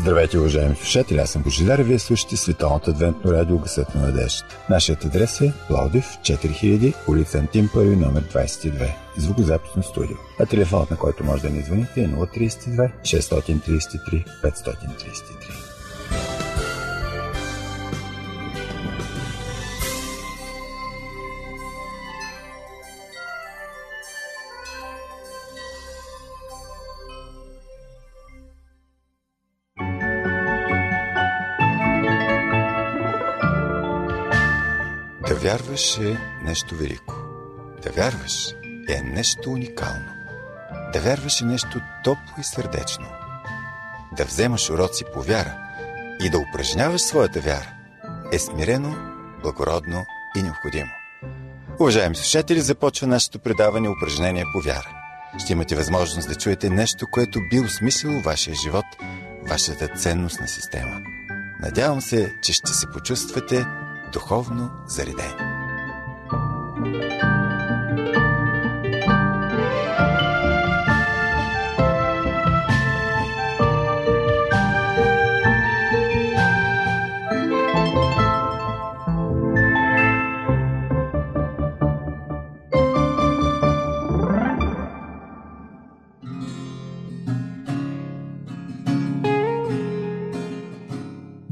Здравейте, уважаеми слушатели, аз съм Божидар и вие слушате Световното адвентно радио Гъсът на надеждата. Нашият адрес е Пловдив, 4000, улица Антим, първи номер 22. Звукозаписно студио. А телефонът, на който може да ни звъните е 032 633 533. Вярваш е нещо велико. Да вярваш е нещо уникално. Да вярваш е нещо топло и сърдечно. Да вземаш уроци по вяра и да упражняваш своята вяра е смирено, благородно и необходимо. Уважаеми слушатели, започва нашето предаване упражнение по вяра. Ще имате възможност да чуете нещо, което би осмислило вашия живот, вашата ценностна система. Надявам се, че ще се почувствате духовно заредени.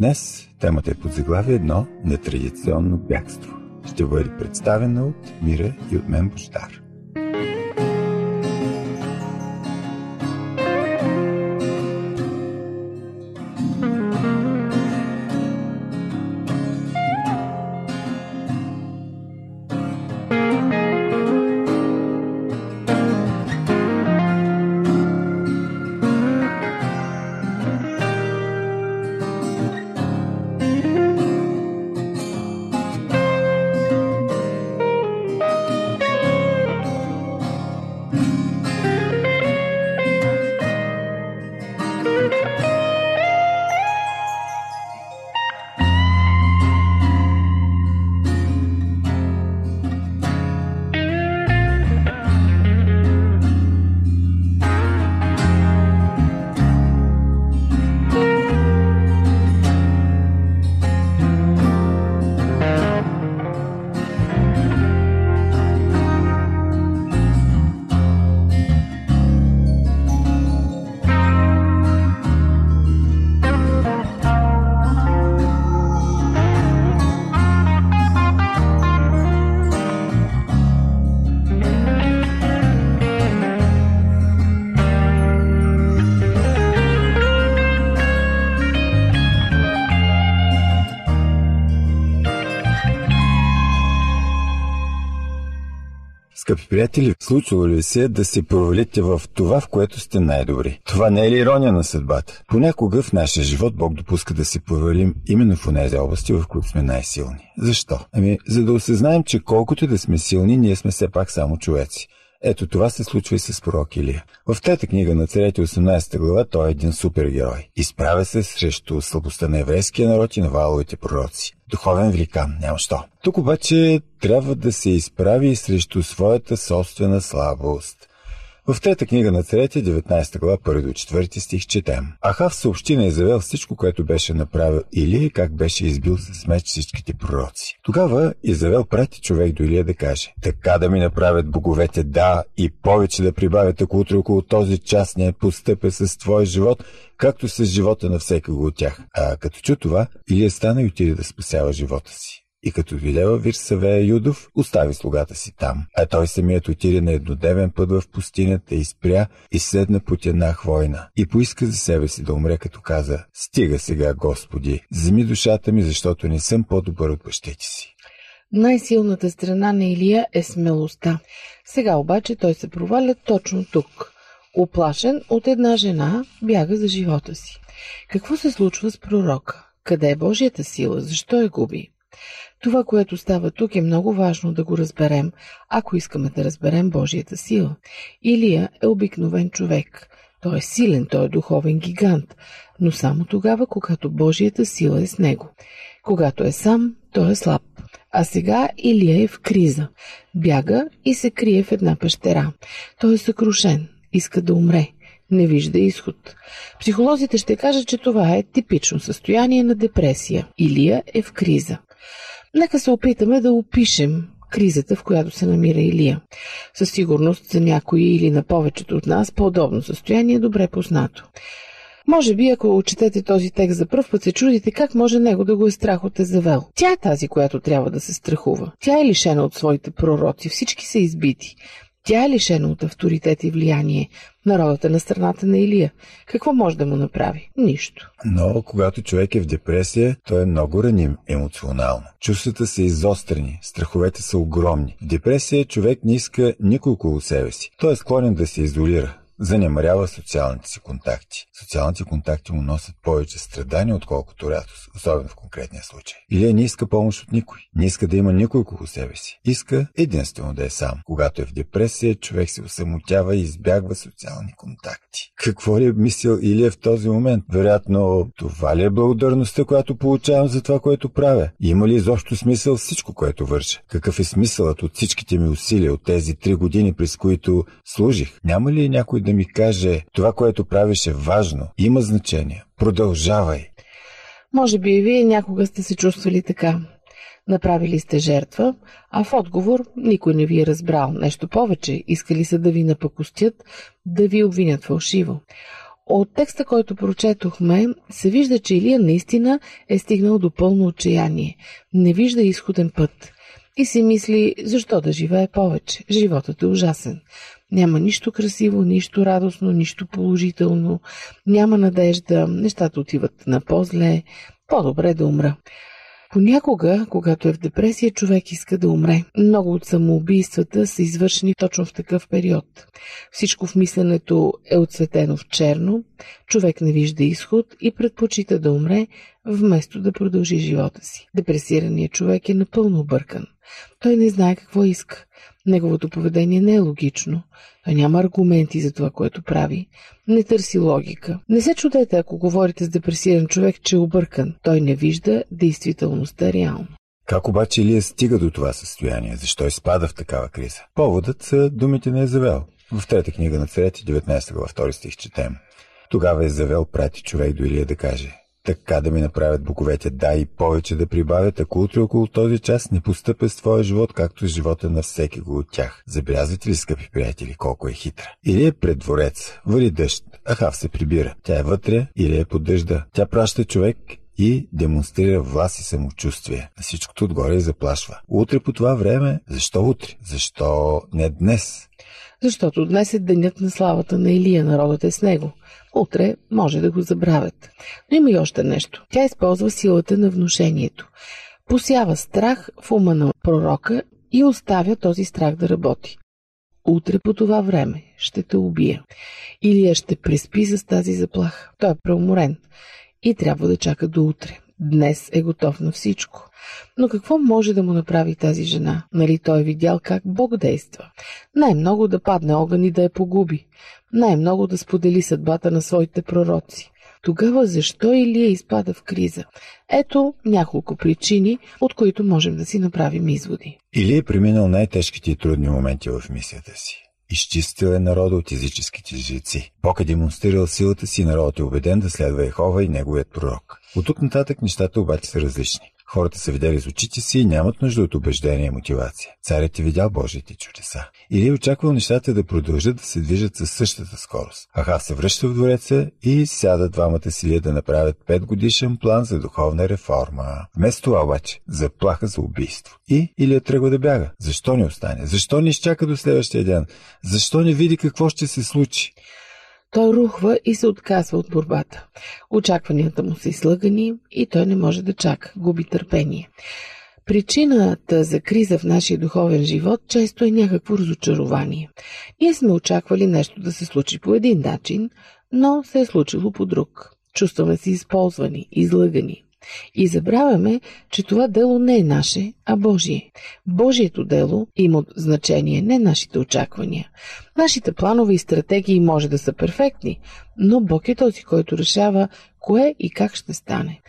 Днес темата е под заглавие едно нетрадиционно бягство. Ще бъде представена от Мира и от мен Бождар. Приятели, случвало ли се да се провалите в това, в което сте най-добри? Това не е ли ирония на съдбата? Понякога в нашия живот Бог допуска да се провалим именно в тези области, в които сме най-силни. Защо? Ами, за да осъзнаем, че колкото да сме силни, ние сме все пак само човеци. Ето това се случва и с пророк Илия. В трета книга на царете 18 глава той е един супергерой. Изправя се срещу слабостта на еврейския народ и на валовите пророци. Духовен великан, няма що. Тук обаче трябва да се изправи срещу своята собствена слабост. В трета книга на царете, 19 глава, 1 до 4 стих, четем. Ахав съобщи на Изавел всичко, което беше направил Илия как беше избил с меч всичките пророци. Тогава Изавел прати човек до Илия да каже, така да ми направят боговете да и повече да прибавят, ако утре около този час не постъпя с твой живот, както с живота на всекого от тях. А като чу това, Илия стана и отиде да спасява живота си. И като видя във Вирсавея Юдов, остави слугата си там. А той самият отиде на еднодневен път в пустинята и спря и седна под една хвойна. И поиска за себе си да умре, като каза, стига сега, Господи, вземи душата ми, защото не съм по-добър от бащите си. Най-силната страна на Илия е смелостта. Сега обаче той се проваля точно тук. Оплашен от една жена, бяга за живота си. Какво се случва с пророка? Къде е Божията сила? Защо я губи? Това, което става тук е много важно да го разберем, ако искаме да разберем Божията сила. Илия е обикновен човек. Той е силен, той е духовен гигант, но само тогава, когато Божията сила е с него. Когато е сам, той е слаб. А сега Илия е в криза. Бяга и се крие в една пещера. Той е съкрушен, иска да умре. не вижда изход. Психолозите ще кажат, че това е типично състояние на депресия. Илия е в криза. Нека се опитаме да опишем кризата, в която се намира Илия. Със сигурност за някои или на повечето от нас подобно състояние е добре познато. Може би, ако четете този текст за пръв път, се чудите как може него да го е страх от Езавел. Тя е тази, която трябва да се страхува. Тя е лишена от своите пророци. Всички са избити. Тя е лишена от авторитет и влияние. Народът е на страната на Илия. Какво може да му направи? Нищо. Но когато човек е в депресия, той е много раним емоционално. Чувствата са изострени, страховете са огромни. В депресия човек не иска никой около себе си. Той е склонен да се изолира занемарява социалните си контакти. Социалните контакти му носят повече страдания, отколкото радост, особено в конкретния случай. Или не иска помощ от никой. Не иска да има никой около себе си. Иска единствено да е сам. Когато е в депресия, човек се осамотява и избягва социални контакти. Какво ли е мислил Илия в този момент? Вероятно, това ли е благодарността, която получавам за това, което правя? Има ли изобщо смисъл всичко, което върша? Какъв е смисълът от всичките ми усилия от тези три години, през които служих? Няма ли някой да ми каже, това, което правиш е важно, има значение, продължавай. Може би и вие някога сте се чувствали така. Направили сте жертва, а в отговор никой не ви е разбрал. Нещо повече, искали са да ви напакостят, да ви обвинят фалшиво. От текста, който прочетохме, се вижда, че Илия наистина е стигнал до пълно отчаяние. Не вижда изходен път. И си мисли, защо да живее повече? Животът е ужасен. Няма нищо красиво, нищо радостно, нищо положително. Няма надежда, нещата отиват на по-зле. По-добре да умра. Понякога, когато е в депресия, човек иска да умре. Много от самоубийствата са извършени точно в такъв период. Всичко в мисленето е отсветено в черно, човек не вижда изход и предпочита да умре, вместо да продължи живота си. Депресираният човек е напълно объркан. Той не знае какво иска. Неговото поведение не е логично. Той няма аргументи за това, което прави. Не търси логика. Не се чудете, ако говорите с депресиран човек, че е объркан. Той не вижда действителността реално. Как обаче Илия стига до това състояние? Защо изпада в такава криза? Поводът са думите на Езавел. В трета книга на царете, 19 глава, 2 стих четем. Тогава Езавел прати човек до Илия да каже така да ми направят боговете, да и повече да прибавят, ако утре около този час не постъпя с твоя живот, както с живота на всеки го от тях. Забелязвате ли, скъпи приятели, колко е хитра? Или е пред дворец, вали дъжд, Ахав се прибира. Тя е вътре или е под дъжда. Тя праща човек и демонстрира власт и самочувствие. На всичкото отгоре и заплашва. Утре по това време? Защо утре? Защо не днес? Защото днес е денят на славата на Илия, народът е с него. Утре може да го забравят. Но има и още нещо. Тя използва силата на внушението. Посява страх в ума на пророка и оставя този страх да работи. Утре по това време ще те убия. Илия ще преспи с тази заплаха. Той е преуморен и трябва да чака до утре. Днес е готов на всичко. Но какво може да му направи тази жена? Нали той е видял как Бог действа? Най-много да падне огън и да я погуби. Най-много да сподели съдбата на своите пророци. Тогава защо Илия изпада в криза? Ето няколко причини, от които можем да си направим изводи. Или е преминал най-тежките и трудни моменти в мисията си. Изчистил е народа от езическите жреци. Бог е демонстрирал силата си и народът е убеден да следва Ехова и неговият пророк. От тук нататък нещата обаче са различни. Хората са видели с очите си и нямат нужда от убеждение и мотивация. Царят е видял Божиите чудеса. Или е очаквал нещата да продължат да се движат със същата скорост. Ахав се връща в двореца и сяда двамата сили да направят пет годишен план за духовна реформа. Вместо това обаче заплаха за убийство. И Илия тръгва да бяга. Защо не остане? Защо не изчака до следващия ден? Защо не види какво ще се случи? Той рухва и се отказва от борбата. Очакванията му са излъгани и той не може да чака, губи търпение. Причината за криза в нашия духовен живот често е някакво разочарование. Ние сме очаквали нещо да се случи по един начин, но се е случило по друг. Чувстваме се използвани, излъгани. И забравяме, че това дело не е наше, а Божие. Божието дело има значение, не нашите очаквания. Нашите планове и стратегии може да са перфектни, но Бог е този, който решава кое и как ще стане.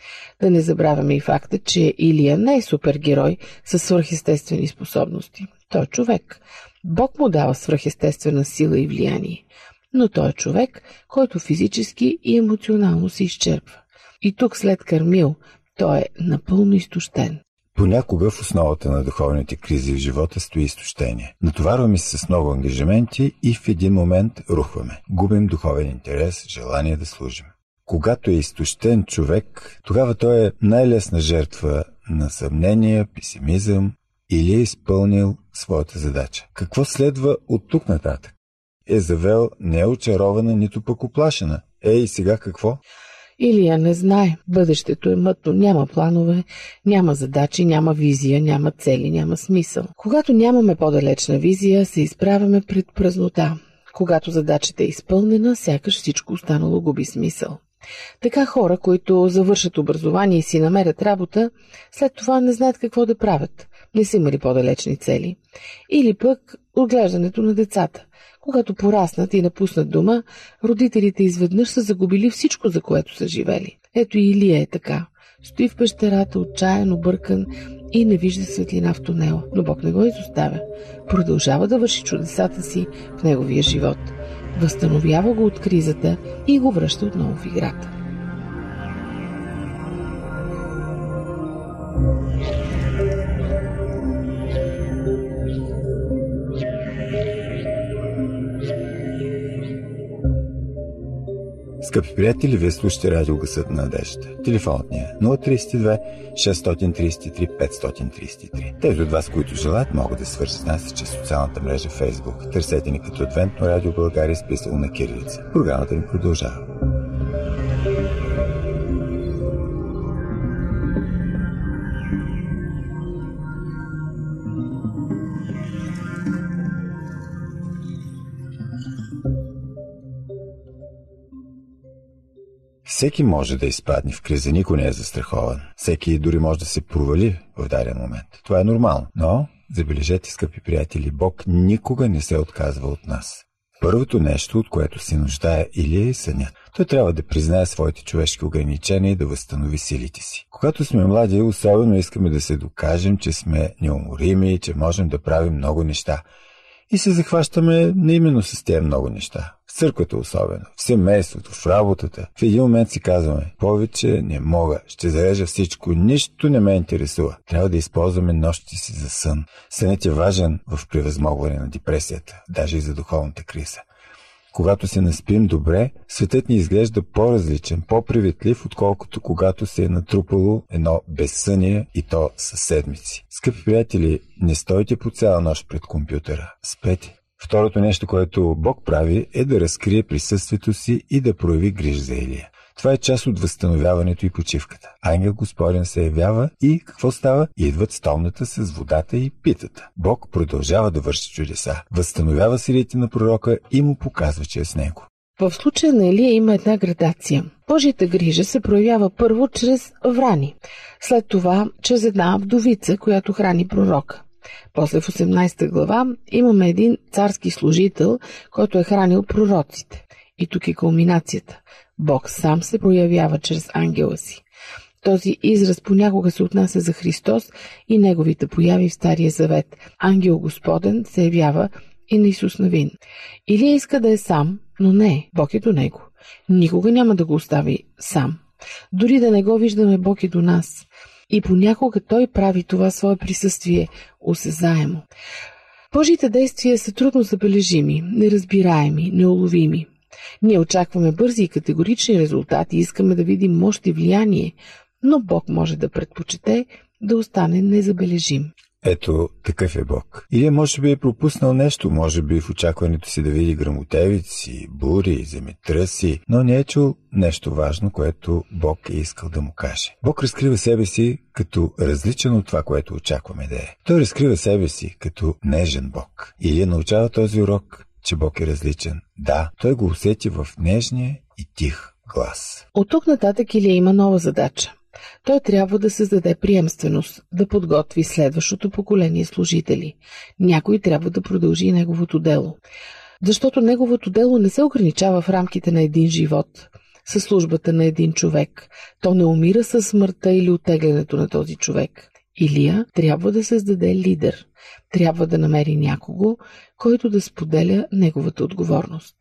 Да не забравяме и факта, че Илия не е супергерой с свръхестествени способности. Той е човек. Бог му дава свръхестествена сила и влияние. но той е човек, който физически и емоционално се изчерпва. И тук след Кармил той е напълно изтощен. Понякога в основата на духовните кризи в живота стои изтощение. Натоварваме се с много ангажименти и в един момент рухваме. Губим духовен интерес, желание да служим. Когато е изтощен човек, тогава той е най-лесна жертва на съмнение, песимизъм или е изпълнил своята задача. Какво следва от тук нататък? Езавел не е очарована, нито пък оплашена. Ей, сега какво? Илия не знае. Бъдещето е мътно. Няма планове, няма задачи, няма визия, няма цели, няма смисъл. Когато нямаме по-далечна визия, се изправяме пред празнота. Когато задачата е изпълнена, сякаш всичко останало губи смисъл. Така хора, които завършат образование и си намерят работа, след това не знаят какво да правят. Не са имали по-далечни цели. Или пък отглеждането на децата. Когато пораснат и напуснат дома, родителите изведнъж са загубили всичко, за което са живели. Ето и Илия е така. Стои в пещерата, отчаян, объркан и не вижда светлина в тунела. Но Бог не го изоставя. Продължава да върши чудесата си в неговия живот. Възстановява го от кризата и го връща отново в играта. Скъпи приятели, вие слушате радио Гъсът на надеждата. Телефонът ни е 032 633 533. Тези от вас, които желаят, могат да свършат с нас чрез социалната мрежа Facebook. Търсете ни като Адвентно радио България, списал на Кирилица. Програмата ни продължава. Всеки може да изпадне в криза, никой не е застрахован. Всеки дори може да се провали в даден момент. Това е нормално. Но, забележете, скъпи приятели, Бог никога не се отказва от нас. Първото нещо, от което се нуждае или е сънят. Той трябва да признае своите човешки ограничения и да възстанови силите си. Когато сме млади, особено искаме да се докажем, че сме неуморими че можем да правим много неща. И се захващаме не именно с тези много неща. В църквата особено, в семейството, в работата. В един момент си казваме, повече не мога, ще зарежа всичко, нищо не ме интересува. Трябва да използваме нощите си за сън. Сънът е важен в превъзмогване на депресията, даже и за духовната криза. Когато се наспим добре, светът ни изглежда по-различен, по-приветлив, отколкото когато се е натрупало едно безсъние и то със седмици. Скъпи приятели, не стойте по цяла нощ пред компютъра. Спете. Второто нещо, което Бог прави, е да разкрие присъствието си и да прояви гриж за Илия. Това е част от възстановяването и почивката. Ангел Господен се явява и какво става? Идват столната с водата и питата. Бог продължава да върши чудеса. Възстановява силите на пророка и му показва, че е с него. В случая на Илия има една градация. Божията грижа се проявява първо чрез врани, след това чрез една вдовица, която храни пророка. После в 18 глава имаме един царски служител, който е хранил пророците. И тук е кулминацията. Бог сам се проявява чрез ангела си. Този израз понякога се отнася за Христос и неговите появи в Стария Завет. Ангел Господен се явява и на Исус Навин. Или иска да е сам, но не, Бог е до него. Никога няма да го остави сам. Дори да не го виждаме, Бог е до нас. И понякога Той прави това свое присъствие осезаемо. Божите действия са трудно забележими, неразбираеми, неуловими. Ние очакваме бързи и категорични резултати, искаме да видим мощ и влияние, но Бог може да предпочете да остане незабележим. Ето, такъв е Бог. Или може би е пропуснал нещо, може би в очакването си да види грамотевици, бури, земетръси, но не е чул нещо важно, което Бог е искал да му каже. Бог разкрива себе си като различен от това, което очакваме да е. Той разкрива себе си като нежен Бог. Или научава този урок че Бог е различен. Да, той го усети в нежния и тих глас. От тук нататък Илия има нова задача. Той трябва да създаде приемственост, да подготви следващото поколение служители. Някой трябва да продължи неговото дело. Защото неговото дело не се ограничава в рамките на един живот, със службата на един човек. То не умира със смъртта или отеглянето на този човек. Илия трябва да създаде лидер. Трябва да намери някого, който да споделя неговата отговорност.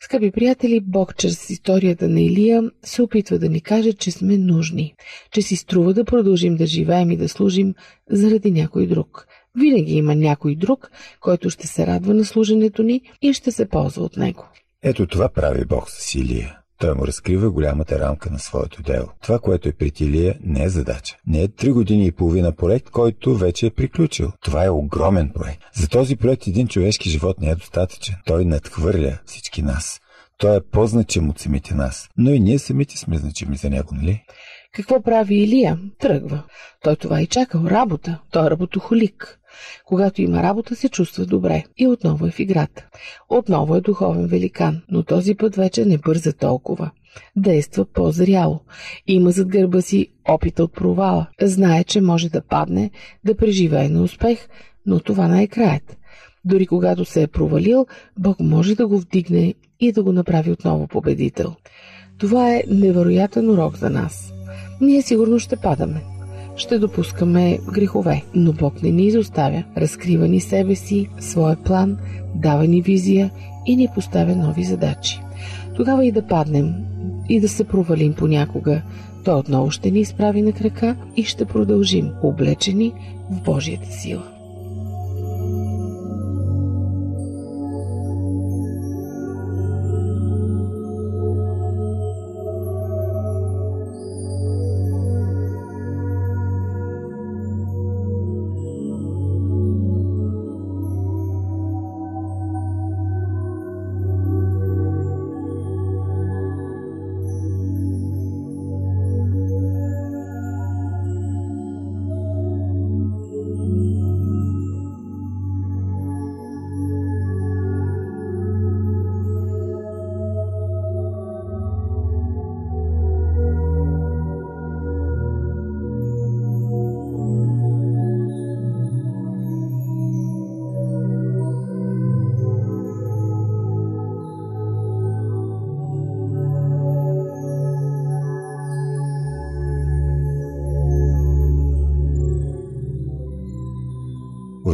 Скъпи приятели, Бог чрез историята на Илия се опитва да ни каже, че сме нужни, че си струва да продължим да живеем и да служим заради някой друг. Винаги има някой друг, който ще се радва на служенето ни и ще се ползва от него. Ето това прави Бог с Илия. Той му разкрива голямата рамка на своето дело. Това, което е пред Илия, не е задача. Не е три години и половина проект, който вече е приключил. Това е огромен проект. За този проект един човешки живот не е достатъчен. Той надхвърля всички нас. Той е по-значим от самите нас. Но и ние самите сме значими за него, нали? Какво прави Илия? Тръгва. Той това и чакал. Работа. Той е работохолик. Когато има работа, се чувства добре и отново е в играта. Отново е духовен великан, но този път вече не бърза толкова. Действа по-зряло. Има зад гърба си опита от провала. Знае, че може да падне, да преживее на успех, но това не е краят. Дори когато се е провалил, Бог може да го вдигне и да го направи отново победител. Това е невероятен урок за нас. Ние сигурно ще падаме ще допускаме грехове. Но Бог не ни изоставя. Разкрива ни себе си, своя план, дава ни визия и ни поставя нови задачи. Тогава и да паднем, и да се провалим понякога, той отново ще ни изправи на крака и ще продължим, облечени в Божията сила.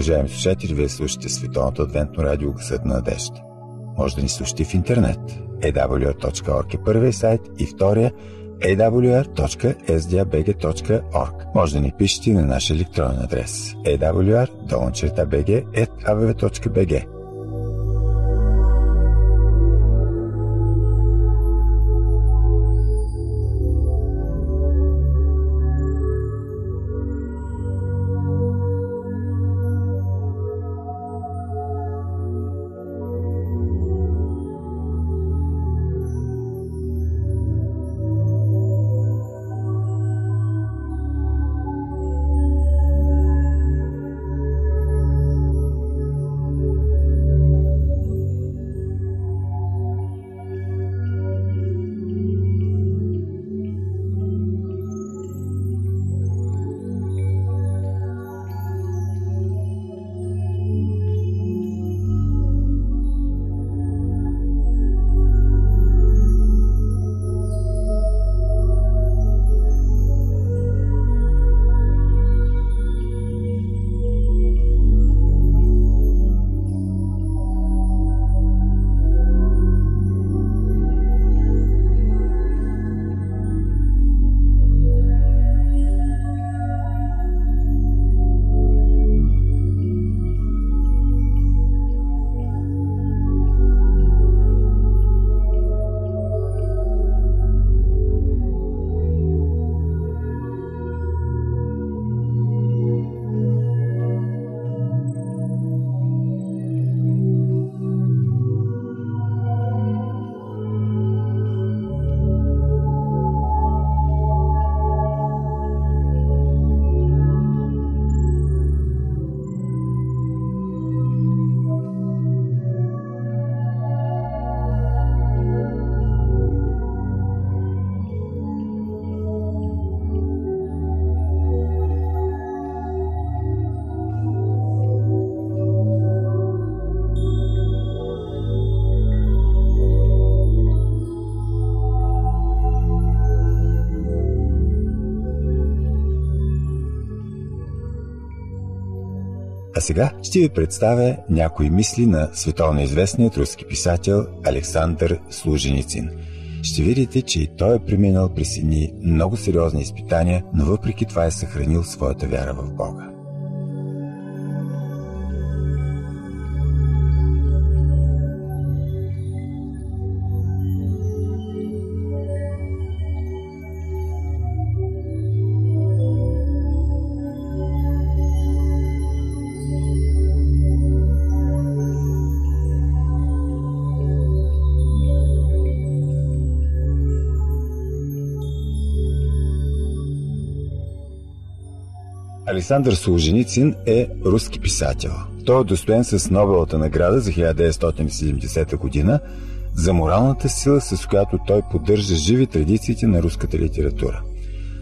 Уважаеми слушатели, вие слушате Световното адвентно радио Гъсът на надежда. Може да ни слушате в интернет. awr.org е първият сайт и втория awr.sdabg.org. Може да ни пишете на нашия електронен адрес awr.bg.abv.bg сега ще ви представя някои мисли на световно известният руски писател Александър Служеницин. Ще видите, че и той е преминал през едни много сериозни изпитания, но въпреки това е съхранил своята вяра в Бога. Александър Солженицин е руски писател. Той е достоен с Нобелата награда за 1970 година за моралната сила, с която той поддържа живи традициите на руската литература.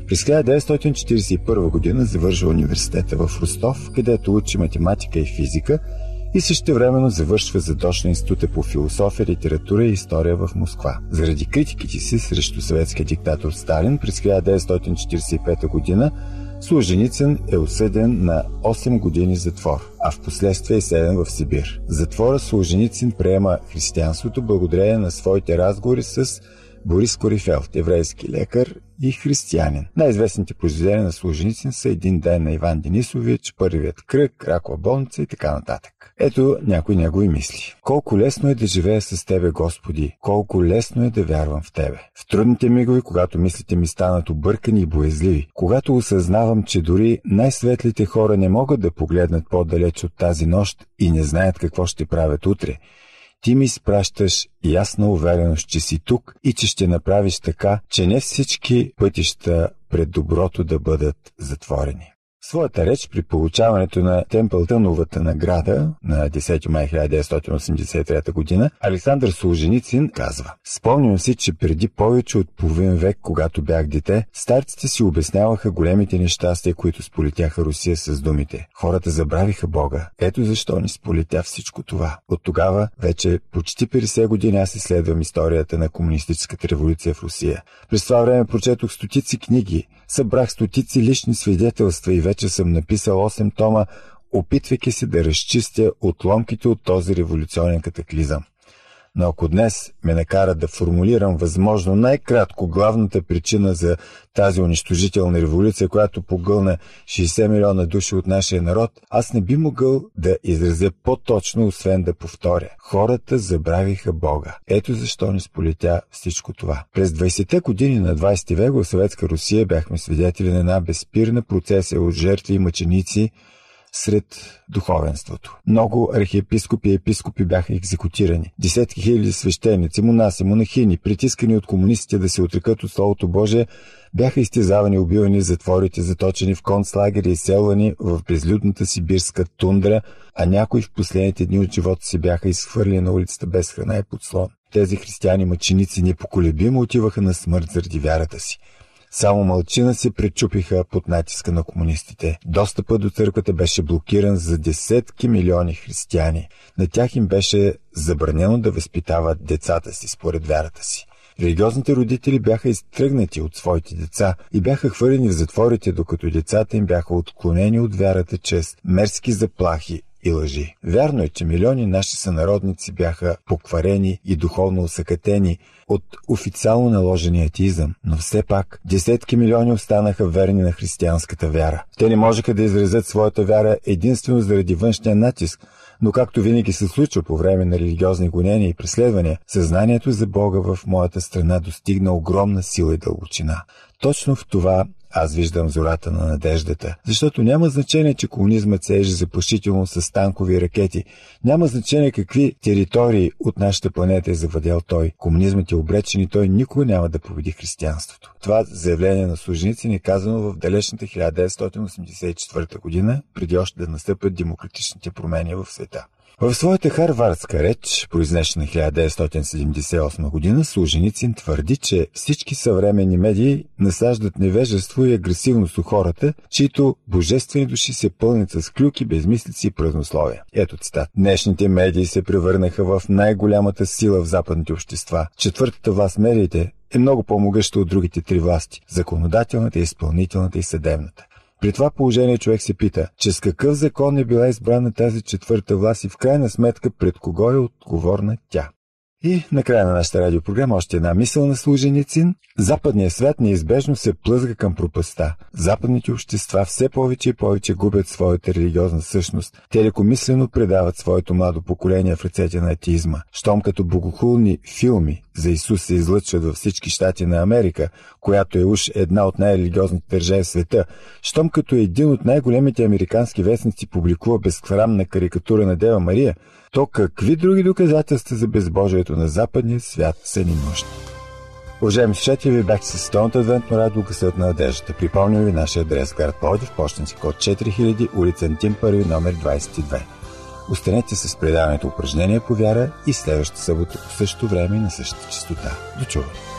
През 1941 година завършва университета в Ростов, където учи математика и физика и също времено завършва задочна института по философия, литература и история в Москва. Заради критиките си срещу съветския диктатор Сталин през 1945 година Служеницин е осъден на 8 години затвор, а в последствие е седен в Сибир. Затвора Служеницин приема християнството благодарение на своите разговори с Борис Корифелт, еврейски лекар и християнин. Най-известните произведения на Служеницин са Един ден на Иван Денисович, Първият кръг, Ракова болница и така нататък. Ето някои негови мисли. Колко лесно е да живея с Тебе, Господи! Колко лесно е да вярвам в Тебе! В трудните мигови, когато мислите ми станат объркани и боязливи, когато осъзнавам, че дори най-светлите хора не могат да погледнат по-далеч от тази нощ и не знаят какво ще правят утре, ти ми изпращаш ясна увереност, че си тук и че ще направиш така, че не всички пътища пред доброто да бъдат затворени своята реч при получаването на Темпълтъновата награда на 10 май 1983 година, Александър Солженицин казва Спомням си, че преди повече от половин век, когато бях дете, старците си обясняваха големите нещастия, които сполетяха Русия с думите. Хората забравиха Бога. Ето защо ни сполетя всичко това. От тогава, вече почти 50 години аз изследвам историята на комунистическата революция в Русия. През това време прочетох стотици книги, събрах стотици лични свидетелства и вече съм написал 8 тома, опитвайки се да разчистя отломките от този революционен катаклизъм. Но ако днес ме накара да формулирам възможно най-кратко главната причина за тази унищожителна революция, която погълна 60 милиона души от нашия народ, аз не би могъл да изразя по-точно, освен да повторя. Хората забравиха Бога. Ето защо ни сполетя всичко това. През 20-те години на 20 век в Съветска Русия бяхме свидетели на една безспирна процесия от жертви и мъченици, сред духовенството. Много архиепископи и епископи бяха екзекутирани. Десетки хиляди свещеници, монаси, монахини, притискани от комунистите да се отрекат от Словото Божие, бяха изтезавани, убивани, затворите, заточени в концлагери и селвани в безлюдната сибирска тундра, а някои в последните дни от живота си бяха изхвърли на улицата без храна и подслон. Тези християни мъченици непоколебимо отиваха на смърт заради вярата си. Само мълчина се пречупиха под натиска на комунистите. Достъпът до църквата беше блокиран за десетки милиони християни. На тях им беше забранено да възпитават децата си според вярата си. Религиозните родители бяха изтръгнати от своите деца и бяха хвърлени в затворите, докато децата им бяха отклонени от вярата чрез мерски заплахи и лъжи. Вярно е, че милиони наши сънародници бяха покварени и духовно усъкатени от официално наложения атеизъм, но все пак десетки милиони останаха верни на християнската вяра. Те не можеха да изразят своята вяра единствено заради външния натиск, но както винаги се случва по време на религиозни гонения и преследвания, съзнанието за Бога в моята страна достигна огромна сила и дълбочина. Точно в това аз виждам зората на надеждата, защото няма значение, че комунизмът се ежи запушително с танкови ракети. Няма значение какви територии от нашата планета е завладял той. Комунизмът е обречен и той никога няма да победи християнството. Това заявление на служеници ни е казано в далечната 1984 година, преди още да настъпят демократичните промени в света. В своята харвардска реч, произнесена 1978 година, Служеницин твърди, че всички съвременни медии насаждат невежество и агресивност у хората, чието божествени души се пълнят с клюки, безмислици и празнословия. Ето цитат. Днешните медии се превърнаха в най-голямата сила в западните общества. Четвъртата власт медиите е много по-могъща от другите три власти – законодателната, изпълнителната и съдебната. При това положение човек се пита, че с какъв закон е била избрана тази четвърта власт и в крайна сметка пред кого е отговорна тя. И накрая на нашата радиопрограма още една мисъл на служеницин. Западният свят неизбежно се плъзга към пропаста. Западните общества все повече и повече губят своята религиозна същност. Те лекомислено предават своето младо поколение в ръцете на атеизма. Щом като богохулни филми за Исус се излъчват във всички щати на Америка, която е уж една от най-религиозните държави в света, щом като един от най-големите американски вестници публикува безхрамна карикатура на Дева Мария, то какви други доказателства за безбожието на западния свят са ни нужни? Уважаеми слушатели, ви бях с Столната адвентно радио Късът на надеждата. Припомням ви нашия адрес град Плодив, почтенци код 4000, улица Антим 1, номер 22. Останете с предаването упражнения по вяра и следващата събота по същото време и на същата частота. До чуване!